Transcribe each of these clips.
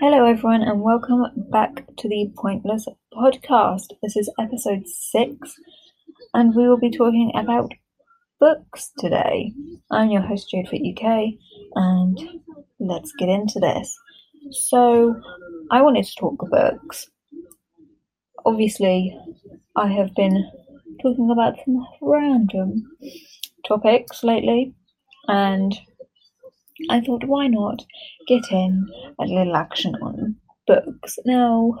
Hello, everyone, and welcome back to the Pointless Podcast. This is episode six, and we will be talking about books today. I'm your host, Jade for UK, and let's get into this. So, I wanted to talk books. Obviously, I have been talking about some random topics lately, and I thought, why not get in a little action on books? Now,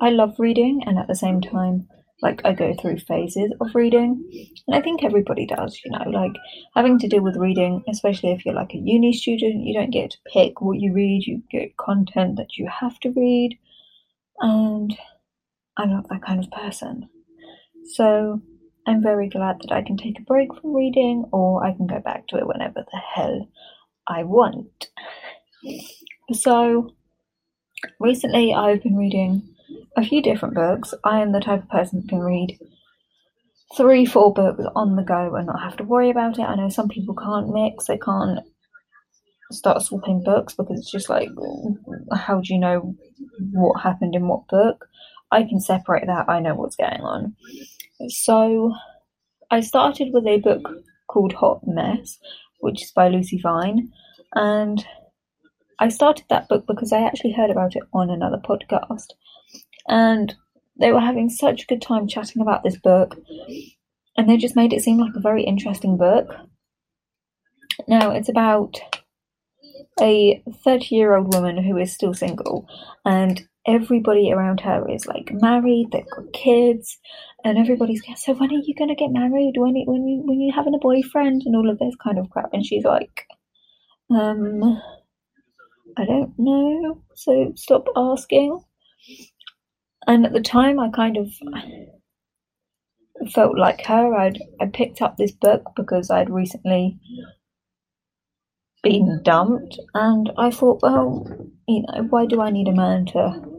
I love reading, and at the same time, like I go through phases of reading, and I think everybody does, you know, like having to deal with reading, especially if you're like a uni student, you don't get to pick what you read, you get content that you have to read, and I'm not that kind of person. So I'm very glad that I can take a break from reading or I can go back to it whenever the hell I want. So, recently I've been reading a few different books. I am the type of person that can read three, four books on the go and not have to worry about it. I know some people can't mix, they can't start swapping books because it's just like, how do you know what happened in what book? I can separate that, I know what's going on. So I started with a book called Hot Mess, which is by Lucy Vine, and I started that book because I actually heard about it on another podcast, and they were having such a good time chatting about this book, and they just made it seem like a very interesting book. Now, it's about a 30 year old woman who is still single, and everybody around her is like married, they've got kids, and everybody's like, so when are you gonna get married? When you, when you when you having a boyfriend and all of this kind of crap? And she's like, um, I don't know. So stop asking. And at the time, I kind of felt like her. I'd I picked up this book because I'd recently been dumped, and I thought, well, you know, why do I need a man to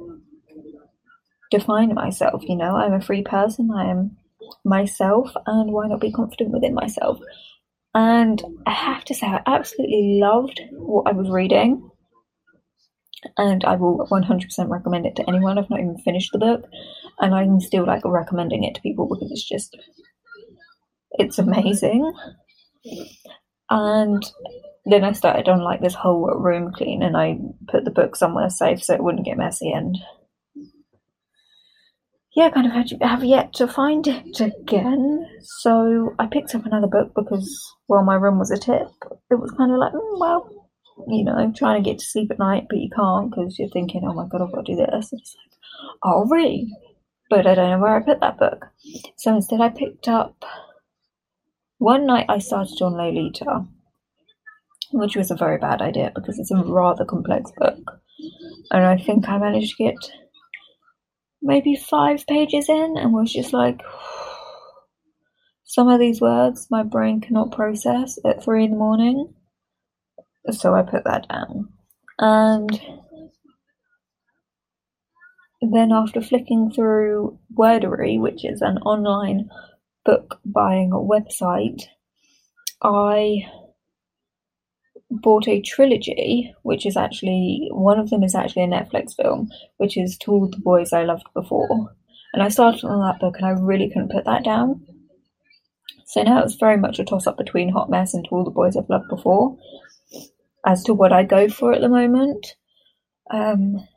define myself. You know, I'm a free person. I am myself, and why not be confident within myself? And I have to say, I absolutely loved what I was reading, and I will 100% recommend it to anyone. I've not even finished the book, and I'm still like recommending it to people because it's just it's amazing. And then I started on like this whole room clean, and I put the book somewhere safe so it wouldn't get messy and yeah, kind of had, have yet to find it again. So I picked up another book because, well, my room was a tip. It was kind of like, mm, well, you know, trying to get to sleep at night, but you can't because you're thinking, oh my god, I've got to do this. And it's like, I'll read, but I don't know where I put that book. So instead, I picked up. One night, I started on Lolita, which was a very bad idea because it's a rather complex book, and I think I managed to get maybe five pages in and was just like, some of these words my brain cannot process at three in the morning. So I put that down. And then after flicking through Wordery, which is an online book buying website, I bought a trilogy, which is actually one of them is actually a Netflix film, which is To All the Boys I Loved Before. And I started on that book and I really couldn't put that down. So now it's very much a toss up between Hot Mess and To All the Boys I've Loved Before as to what I go for at the moment. Um,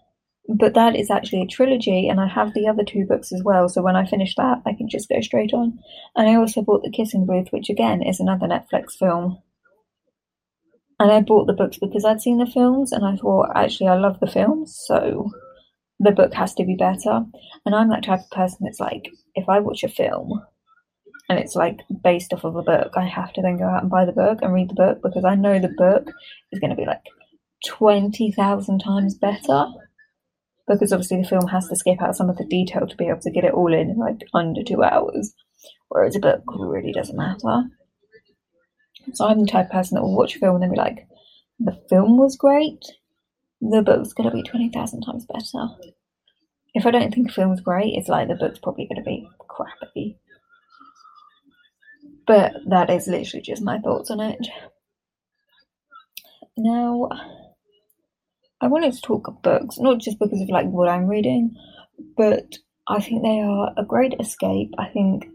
but that is actually a trilogy, and I have the other two books as well. So when I finish that, I can just go straight on. And I also bought The Kissing Booth, which again is another Netflix film and I bought the books because I'd seen the films and I thought, actually, I love the films, so the book has to be better. And I'm that type of person that's like, if I watch a film and it's like based off of a book, I have to then go out and buy the book and read the book because I know the book is going to be like 20,000 times better. Because obviously the film has to skip out some of the detail to be able to get it all in like under two hours, whereas a book really doesn't matter. So I'm the type of person that will watch a film and then be like, the film was great, the book's going to be 20,000 times better. If I don't think a film's great, it's like the book's probably going to be crappy. But that is literally just my thoughts on it. Now, I wanted to talk books, not just because of like what I'm reading, but I think they are a great escape. I think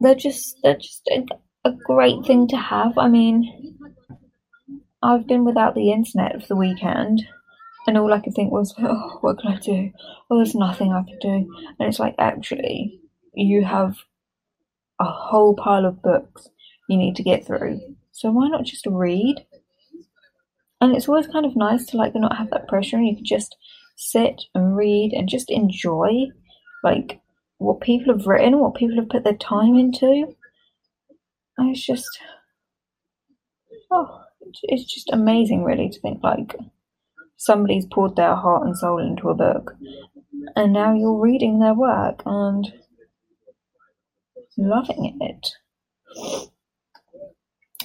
they're just they're just a, great thing to have. I mean, I've been without the internet for the weekend, and all I could think was, oh, what can I do? Well, there's nothing I can do. And it's like, actually, you have a whole pile of books you need to get through. So why not just read? And it's always kind of nice to like not have that pressure and you can just sit and read and just enjoy like what people have written, what people have put their time into. It's just oh it's just amazing really to think like somebody's poured their heart and soul into a book and now you're reading their work and loving it.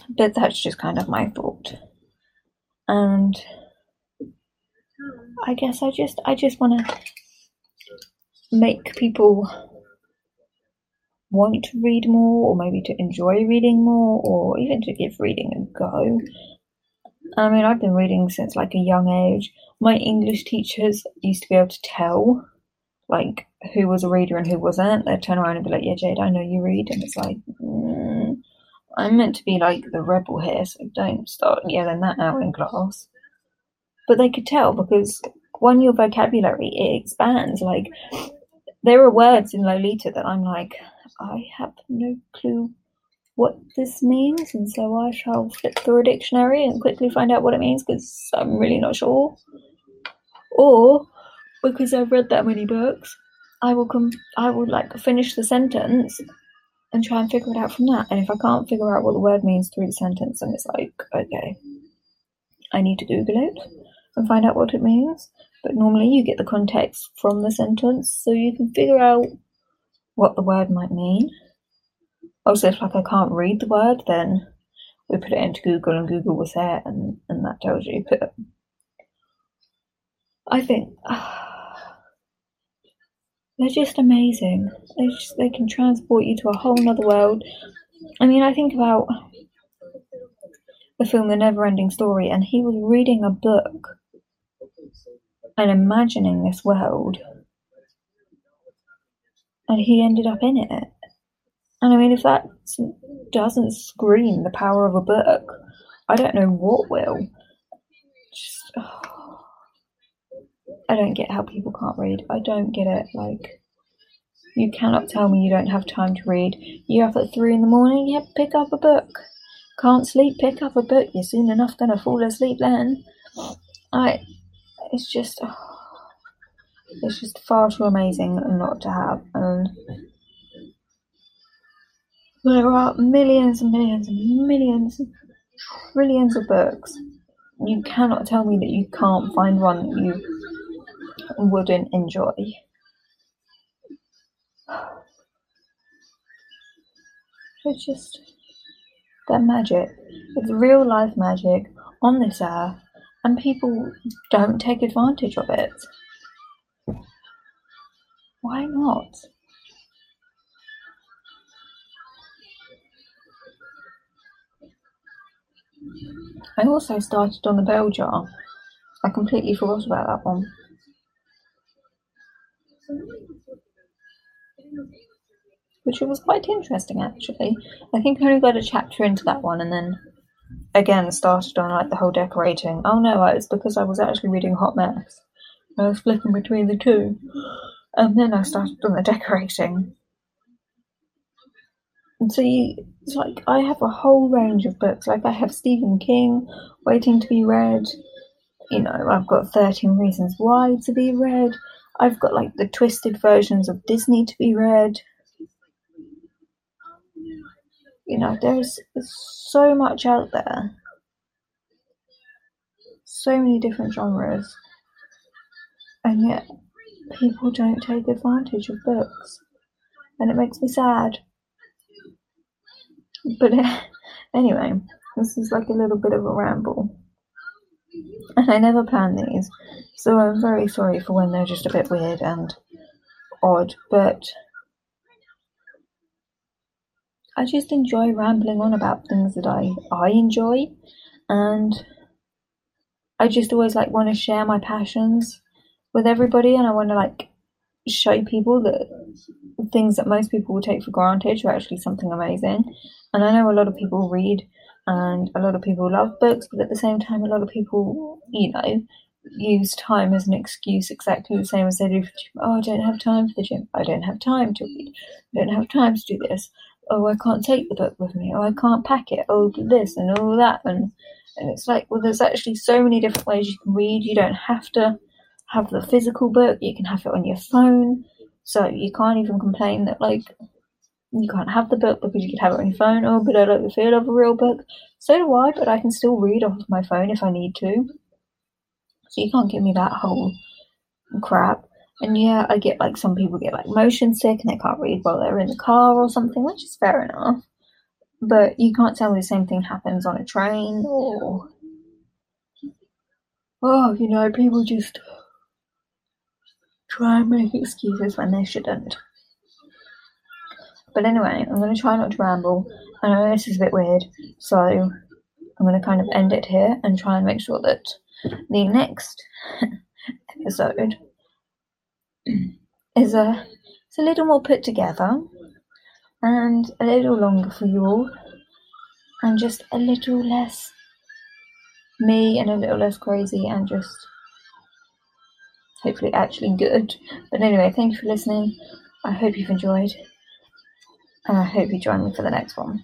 But that's just kind of my thought. And I guess I just I just want to make people want to read more or maybe to enjoy reading more or even to give reading a go. I mean, I've been reading since like a young age. My English teachers used to be able to tell like who was a reader and who wasn't. They'd turn around and be like, "Yeah, Jade, I know you read," and it's like, mm, I'm meant to be like the rebel here, so don't start yelling that out in class. But they could tell because when your vocabulary it expands. Like there are words in Lolita that I'm like, I have no clue what this means, and so I shall flip through a dictionary and quickly find out what it means because I'm really not sure. Or because I've read that many books, I will come. I will like finish the sentence and try and figure it out from that. And if I can't figure out what the word means through the sentence, then it's like, okay, I need to Google it and find out what it means. But normally you get the context from the sentence, so you can figure out what the word might mean. Also, if like I can't read the word, then we put it into Google and Google was there, and, and that tells you. But I think they're just amazing. They just they can transport you to a whole other world. I mean, I think about the film The Never Ending Story, and he was reading a book and imagining this world, and he ended up in it. And I mean, if that doesn't scream the power of a book, I don't know what will. Just, oh, I don't get how people can't read. I don't get it. Like, you cannot tell me you don't have time to read. You up at three in the morning, yeah, pick up a book. Can't sleep, pick up a book. You're soon enough gonna fall asleep then. I, it's just, oh, it's just far too amazing not to have. And there are millions and millions and millions, and trillions of books. You cannot tell me that you can't find one that you wouldn't enjoy. It's just that magic. It's real life magic on this earth, and people don't take advantage of it. I also started on the bell jar. I completely forgot about that one. Which was quite interesting actually. I think I only got a chapter into that one and then again started on like the whole decorating. Oh no, it's because I was actually reading Hot Mess. I was flipping between the two. And then I started on the decorating. And so you, it's like I have a whole range of books. Like I have Stephen King waiting to be read. You know, I've got 13 Reasons Why to be read. I've got like the twisted versions of Disney to be read. You know, there's, there's so much out there. So many different genres. And yet, people don't take advantage of books. And it makes me sad. But anyway, this is like a little bit of a ramble. And I never plan these, so I'm very sorry for when they're just a bit weird and odd, but I just enjoy rambling on about things that I, I enjoy and I just always like want to share my passions with everybody, and I want to like show people that things that most people will take for granted are actually something amazing. And I know a lot of people read and a lot of people love books, but at the same time, a lot of people, you know, use time as an excuse exactly the same as they do for gym. Oh, I don't have time for the gym. I don't have time to read. I don't have time to do this. Oh, I can't take the book with me. Oh, I can't pack it. Oh, this and all that. And, and it's like, well, there's actually so many different ways you can read. You don't have to have the physical book. You can have it on your phone. So you can't even complain that, like, you can't have the book because you could have it on your phone. Oh, but I like the feel of a real book. So do I, but I can still read off of my phone if I need to. So you can't give me that whole crap. And yeah, I get like some people get like motion sick and they can't read while they're in the car or something, which is fair enough. But you can't tell me the same thing happens on a train or oh, you know, people just try and make excuses when they shouldn't. But anyway, I'm going to try not to ramble. I know this is a bit weird, so I'm going to kind of end it here and try and make sure that the next episode is a it's a little more put together and a little longer for you all and just a little less me and a little less crazy and just hopefully actually good. But anyway, thank you for listening. I hope you've enjoyed and I hope you join me for the next one.